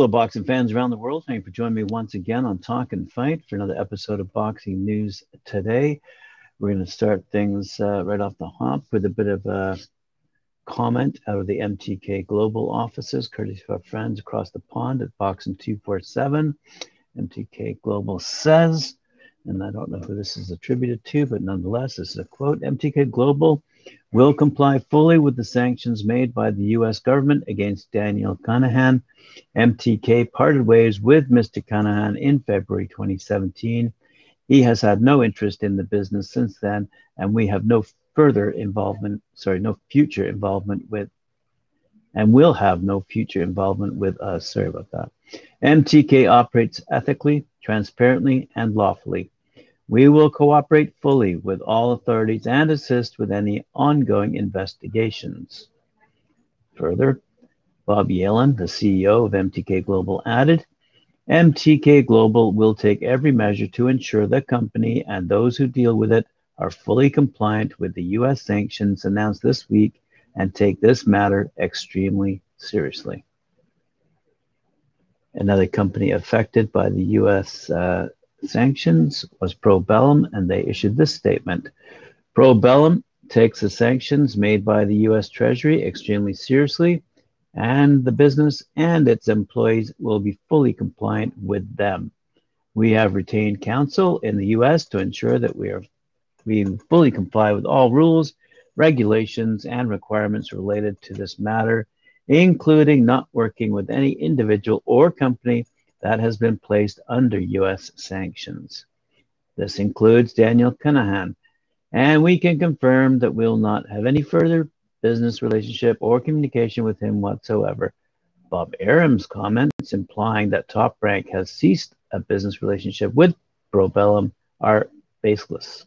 Hello, boxing fans around the world. Thank you for joining me once again on Talk and Fight for another episode of Boxing News today. We're going to start things uh, right off the hop with a bit of a comment out of the MTK Global offices, courtesy of our friends across the pond at Boxing 247. MTK Global says, and I don't know who this is attributed to, but nonetheless, this is a quote MTK Global will comply fully with the sanctions made by the U.S. government against Daniel Kinahan. MTK parted ways with Mr. Kinahan in February 2017. He has had no interest in the business since then, and we have no further involvement, sorry, no future involvement with, and will have no future involvement with us. Sorry about that. MTK operates ethically, transparently, and lawfully. We will cooperate fully with all authorities and assist with any ongoing investigations. Further, Bob Yalen, the CEO of MTK Global, added MTK Global will take every measure to ensure the company and those who deal with it are fully compliant with the U.S. sanctions announced this week and take this matter extremely seriously. Another company affected by the U.S. Uh, sanctions was Probellum, and they issued this statement. Probellum takes the sanctions made by the U.S. Treasury extremely seriously, and the business and its employees will be fully compliant with them. We have retained counsel in the U.S. to ensure that we are we fully comply with all rules, regulations, and requirements related to this matter, including not working with any individual or company that has been placed under U.S. sanctions. This includes Daniel Kinahan, and we can confirm that we'll not have any further business relationship or communication with him whatsoever. Bob Arum's comments implying that Top Rank has ceased a business relationship with Probellum are baseless.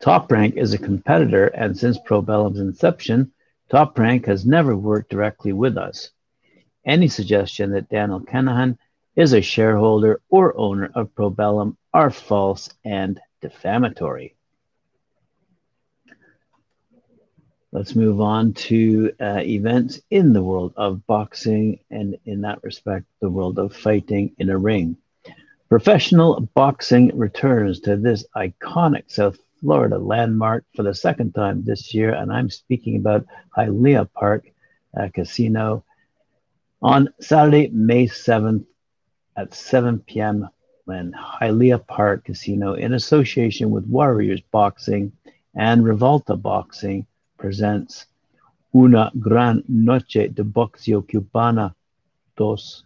Top Rank is a competitor, and since Probellum's inception, Top Rank has never worked directly with us. Any suggestion that Daniel Kinahan is a shareholder or owner of Probellum are false and defamatory. Let's move on to uh, events in the world of boxing and, in that respect, the world of fighting in a ring. Professional boxing returns to this iconic South Florida landmark for the second time this year, and I'm speaking about Hialeah Park uh, Casino on Saturday, May 7th at 7 p.m. when Hialeah Park Casino, in association with Warriors Boxing and Revolta Boxing, presents Una Gran Noche de Boxeo Cubana Dos.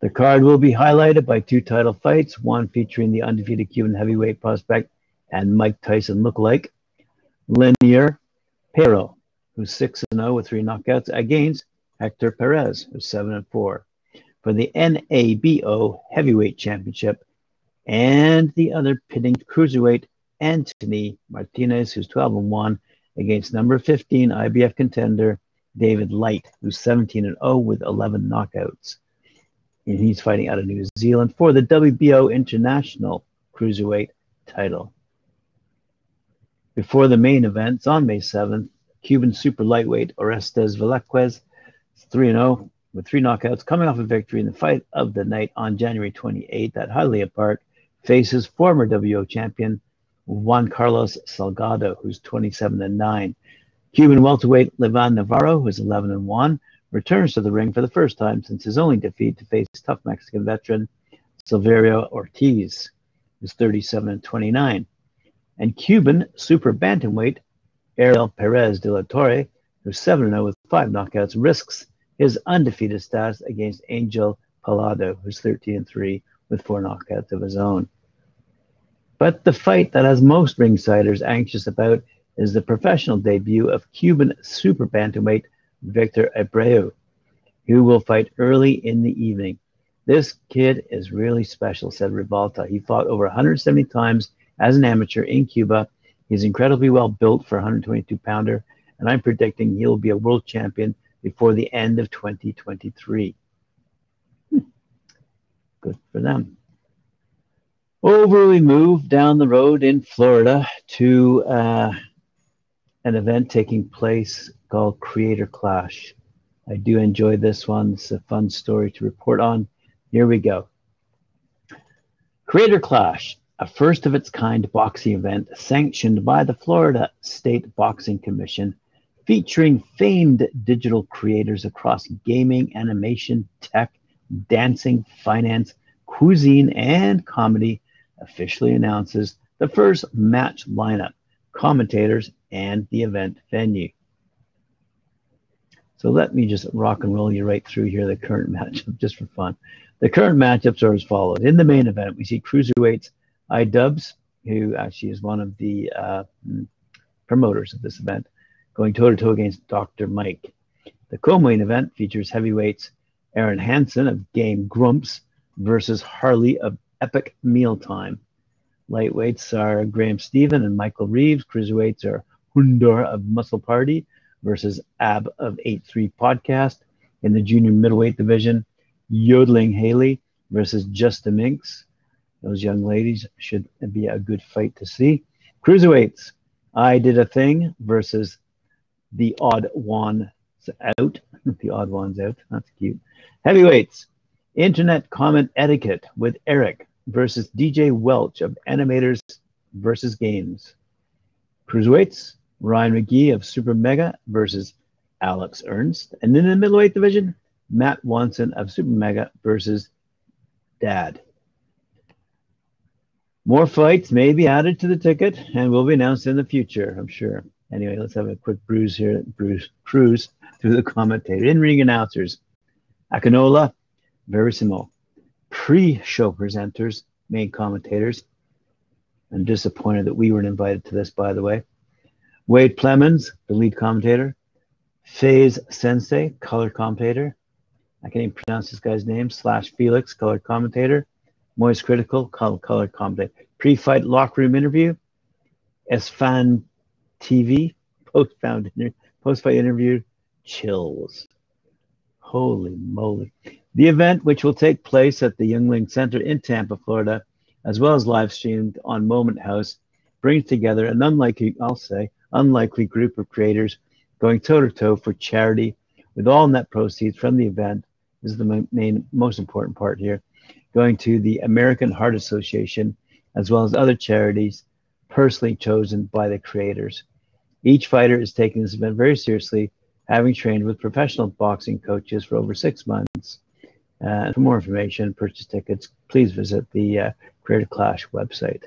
The card will be highlighted by two title fights, one featuring the undefeated Cuban heavyweight prospect and Mike Tyson look like. Lenier Pero, who's 6 0 with three knockouts, against Hector Perez, who's 7 and 4 for the NABO Heavyweight Championship, and the other pitting cruiserweight Anthony Martinez, who's 12 and 1, against number 15 IBF contender David Light, who's 17 and 0 with 11 knockouts. And he's fighting out of New Zealand for the WBO International Cruiserweight title. Before the main events on May 7th, Cuban super lightweight Orestes Velasquez 3 0 with three knockouts, coming off a victory in the fight of the night on January 28th at Hialeah Park, faces former WO champion Juan Carlos Salgado, who's 27 and 9. Cuban welterweight Levan Navarro, who's 11 and 1, returns to the ring for the first time since his only defeat to face tough Mexican veteran Silverio Ortiz, who's 37 and 29. And Cuban super bantamweight Ariel Perez de la Torre, who's 7 0 with five knockouts, risks his undefeated status against Angel Palado, who's 13 3 with four knockouts of his own. But the fight that has most ringsiders anxious about is the professional debut of Cuban super bantamweight Victor Abreu, who will fight early in the evening. This kid is really special, said Revolta. He fought over 170 times as an amateur in Cuba. He's incredibly well built for a 122 pounder, and I'm predicting he'll be a world champion before the end of 2023. Hmm. Good for them. Over we move down the road in Florida to uh, an event taking place called Creator Clash, I do enjoy this one. It's a fun story to report on. Here we go. Creator Clash, a first of its kind boxing event sanctioned by the Florida State Boxing Commission, featuring famed digital creators across gaming, animation, tech, dancing, finance, cuisine, and comedy, officially announces the first match lineup, commentators, and the event venue. So let me just rock and roll you right through here the current matchup just for fun. The current matchups are as follows. In the main event, we see cruiserweights iDubbbz, who actually is one of the uh, promoters of this event, going toe to toe against Dr. Mike. The co main event features heavyweights Arin Hanson of Game Grumps versus Harley of Epic Mealtime. Lightweights are Graham Stephan and Michael Reeves. Cruiserweights are Hundar of Muscle Party versus Ab of H3 Podcast. In the junior middleweight division, Yodeling Haley versus Justaminx. Those young ladies should be a good fight to see. Cruiserweights, I Did a Thing versus The Odd Ones Out. the Odd Ones Out. That's cute. Heavyweights, Internet Comment Etiquette with Eric versus DJ Welch of Animators versus Games. Cruiserweights, Ryan Magee of Super Mega versus Alex Ernst. And then in the middleweight division, Matt Watson of Super Mega versus Dad. More fights may be added to the ticket and will be announced in the future, I'm sure. Anyway, let's have a quick bruise here, bruise, cruise through the commentator. In-ring announcers, Akinola, Verissimo. Pre-show presenters, main commentators. I'm disappointed that we weren't invited to this, by the way. Wade Plemons, the lead commentator. FaZe Sensei, color commentator. I can't even pronounce this guy's name. Slash Felix, color commentator. Moist Critical, color, color commentator. Pre-fight locker room interview. Esfan TV, post-fight interview. Chills. Holy moly. The event, which will take place at the Yuengling Center in Tampa, Florida, as well as live streamed on Moment House, brings together an unlikely, I'll say, unlikely group of creators going toe to toe for charity with all net proceeds from the event. This is the main, most important part here going to the American Heart Association, as well as other charities personally chosen by the creators. Each fighter is taking this event very seriously, having trained with professional boxing coaches for over six months. Uh, for more information, purchase tickets, please visit the uh, Creator Clash website.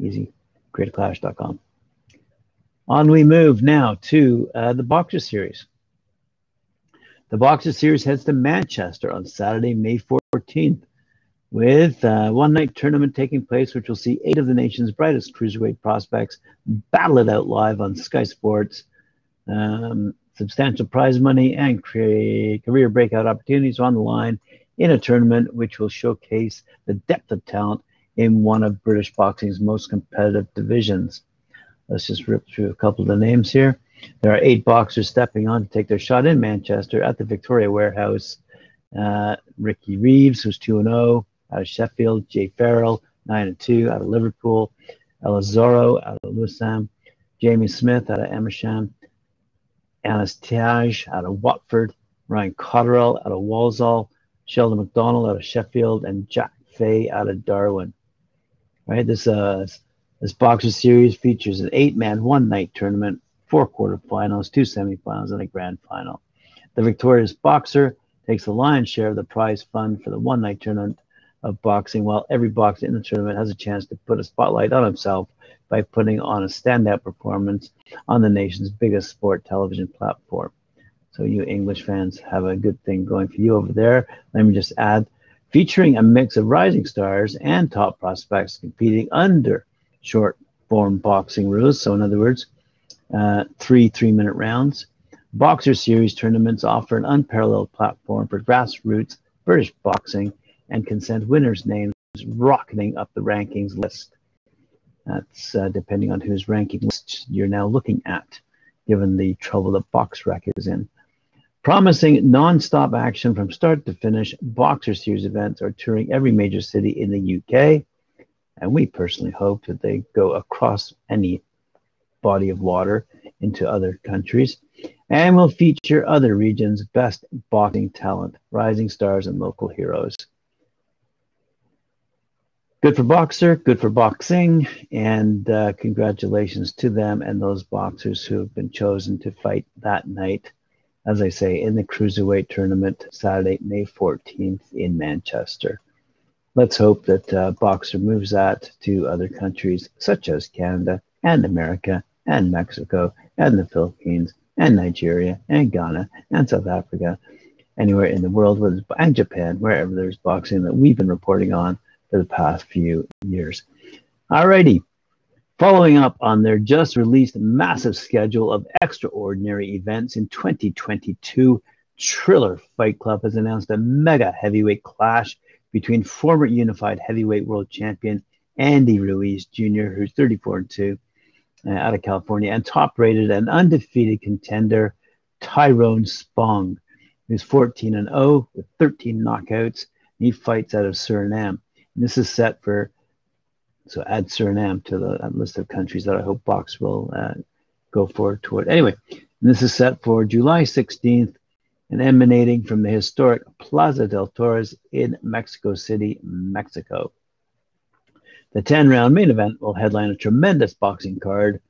Easy, creatorclash.com. On we move now to uh, the Boxxer Series. The Boxxer Series heads to Manchester on Saturday, May 14th, with a one night tournament taking place, which will see eight of the nation's brightest cruiserweight prospects battle it out live on Sky Sports. Um, substantial prize money and career breakout opportunities on the line in a tournament which will showcase the depth of talent in one of British boxing's most competitive divisions. Let's just rip through a couple of the names here. There are eight boxers stepping on to take their shot in Manchester at the Victoria Warehouse. Uh, Ricky Reeves, who's 2 0 out of Sheffield. Jay Farrell, 9 and 2 out of Liverpool. Elizoro out of Lusam. Jamie Smith out of Amersham. Anas Tiaj out of Watford. Ryan Cotterell out of Walsall. Sheldon McDonald out of Sheffield. And Jack Fay out of Darwin. Right, this uh, this Boxxer Series features an eight-man, one-night tournament, four quarterfinals, two semifinals, and a grand final. The victorious boxer takes the lion's share of the prize fund for the one-night tournament of boxing, while every boxer in the tournament has a chance to put a spotlight on himself by putting on a standout performance on the nation's biggest sport television platform. So you English fans have a good thing going for you over there. Let me just add, featuring a mix of rising stars and top prospects competing under short form boxing rules. So, in other words, uh, three three minute rounds. Boxxer Series tournaments offer an unparalleled platform for grassroots British boxing and can send winners' names rocketing up the rankings list. That's uh, depending on whose ranking list you're now looking at, given the trouble that BoxRec is in. Promising non-stop action from start to finish, Boxxer Series events are touring every major city in the UK, and we personally hope that they go across any body of water into other countries. and will feature other regions' best boxing talent, rising stars, and local heroes. Good for boxer, good for boxing, and uh, congratulations to them and those boxers who have been chosen to fight that night, as I say, in the Cruiserweight tournament, Saturday, May 14th in Manchester. Let's hope that uh, Boxxer moves that to other countries such as Canada and America and Mexico and the Philippines and Nigeria and Ghana and South Africa, anywhere in the world, and Japan, wherever there's boxing that we've been reporting on for the past few years. Alrighty, following up on their just released massive schedule of extraordinary events in 2022, Triller Fight Club has announced a mega heavyweight clash between former unified heavyweight world champion Andy Ruiz Jr., who's 34 and 2, uh, out of California, and top rated and undefeated contender Tyrone Spong, who's 14 and 0 with 13 knockouts. He fights out of Suriname. This is set for, so add Suriname to the list of countries that I hope Box will uh, go forward toward. Anyway, this is set for July 16th and emanating from the historic Plaza del Toros in Mexico City, Mexico. The 10 round main event will headline a tremendous boxing card.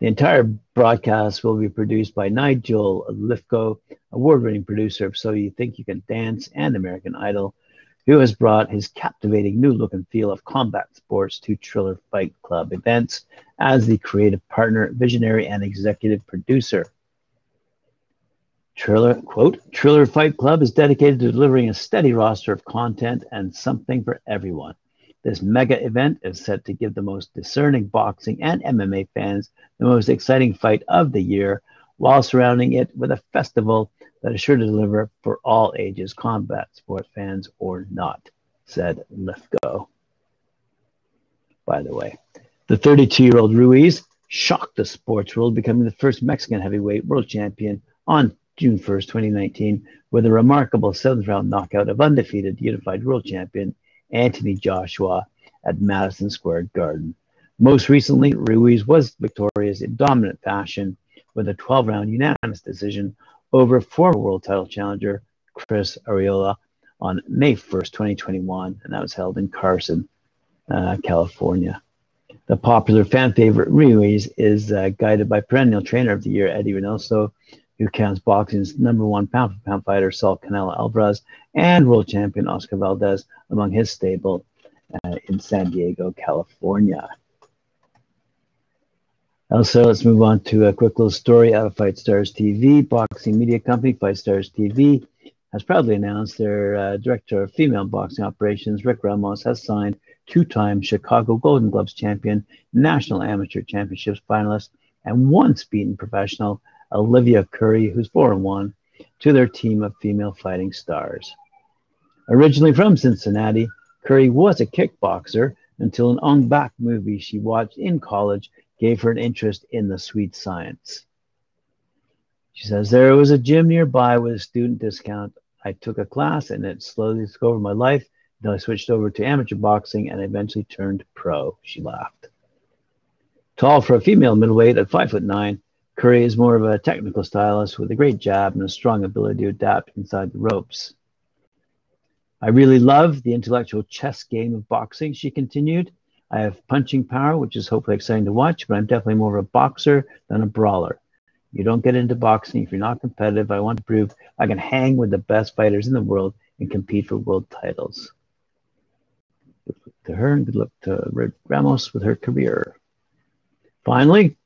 The entire broadcast will be produced by Nigel Lythgoe, award winning producer of So You Think You Can Dance and American Idol, who has brought his captivating new look and feel of combat sports to Triller Fight Club events as the creative partner, visionary, and executive producer. Triller, quote, Triller Fight Club is dedicated to delivering a steady roster of content and something for everyone. This mega event is set to give the most discerning boxing and MMA fans the most exciting fight of the year while surrounding it with a festival that is sure to deliver for all ages, combat sports fans or not, said Lythgoe. By the way, the 32 year old Ruiz shocked the sports world, becoming the first Mexican heavyweight world champion on June 1st, 2019, with a remarkable seventh round knockout of undefeated unified world champion Anthony Joshua at Madison Square Garden. Most recently, Ruiz was victorious in dominant fashion with a 12 round unanimous decision over former world title challenger Chris Arreola on May 1st, 2021, and that was held in Carson, uh, California. The popular fan favorite Ruiz is uh, guided by perennial trainer of the year Eddie Reynoso, who counts boxing's number one pound for pound fighter Saul Canelo Alvarez and world champion Oscar Valdez among his stable uh, in San Diego, California. Also, let's move on to a quick little story out of Fight Stars TV. Boxing media company Fight Stars TV has proudly announced their uh, director of female boxing operations, Rick Ramos, has signed two-time Chicago Golden Gloves champion, national amateur championships finalist, and once beaten professional Olivia Curry, who's 4 and 1, to their team of female fighting stars. Originally from Cincinnati, Curry was a kickboxer until an Bak movie she watched in college gave her an interest in the sweet science. She says, There was a gym nearby with a student discount. I took a class and it slowly took over my life until I switched over to amateur boxing and eventually turned pro. She laughed. Tall for a female middleweight at five foot nine, Curry is more of a technical stylist with a great jab and a strong ability to adapt inside the ropes. I really love the intellectual chess game of boxing, she continued. I have punching power, which is hopefully exciting to watch, but I'm definitely more of a boxer than a brawler. You don't get into boxing if you're not competitive. I want to prove I can hang with the best fighters in the world and compete for world titles. Good luck to her and good luck to Red Ramos with her career. Finally,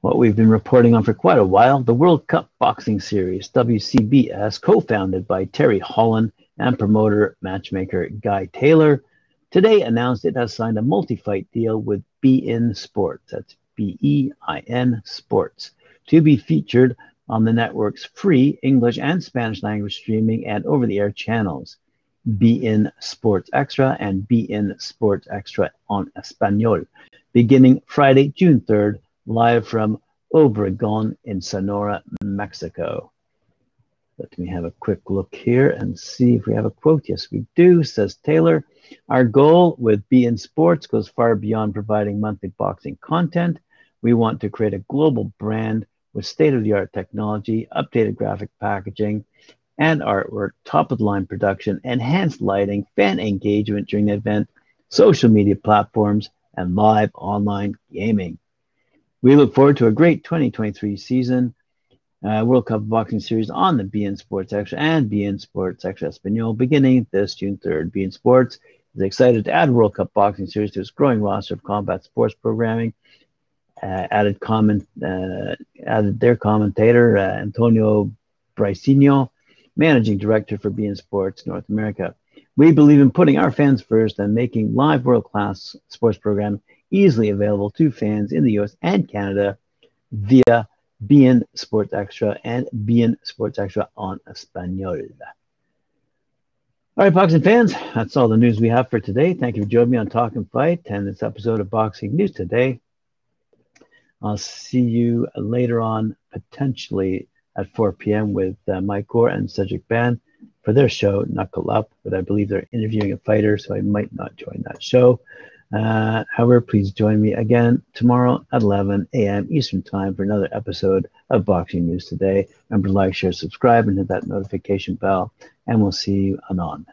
what we've been reporting on for quite a while the World Cup Boxing Series, WCBS, co founded by Terry Holland and promoter matchmaker Guy Taylor, today announced it has signed a multi-fight deal with beIN Sports. That's B-E-I-N Sports to be featured on the network's free English and Spanish language streaming and over-the-air channels. beIN Sports Extra and beIN Sports Extra on Espanol, beginning Friday, June 3rd, live from Obregon in Sonora, Mexico. Let me have a quick look here and see if we have a quote. Yes, we do, says Taylor. Our goal with beIN Sports goes far beyond providing monthly boxing content. We want to create a global brand with state of the art technology, updated graphic packaging, and artwork, top of the line production, enhanced lighting, fan engagement during the event, social media platforms, and live online gaming. We look forward to a great 2023 season, uh, World Cup Boxing Series on the beIN Sports Extra and beIN Sports Extra Espanol beginning this June 3rd. beIN Sports is excited to add World Cup Boxing Series to its growing roster of combat sports programming. Uh, added comment, uh, added their commentator uh, Antonio Briceño managing director for beIN Sports North America. We believe in putting our fans first and making live world class sports program easily available to fans in the US and Canada via beIN Sports Extra and beIN Sports Extra on Espanol. All right, boxing fans, that's all the news we have for today. Thank you for joining me on Talk and Fight and this episode of Boxing News Today. I'll see you later on, potentially at 4 p.m. with uh, Mike Gore and Cedric Ban for their show, Knuckle Up, but I believe they're interviewing a fighter, so I might not join that show. Uh, however, please join me again tomorrow at 11 a.m. Eastern Time for another episode of Boxing News Today. Remember to like, share, subscribe, and hit that notification bell, and we'll see you anon.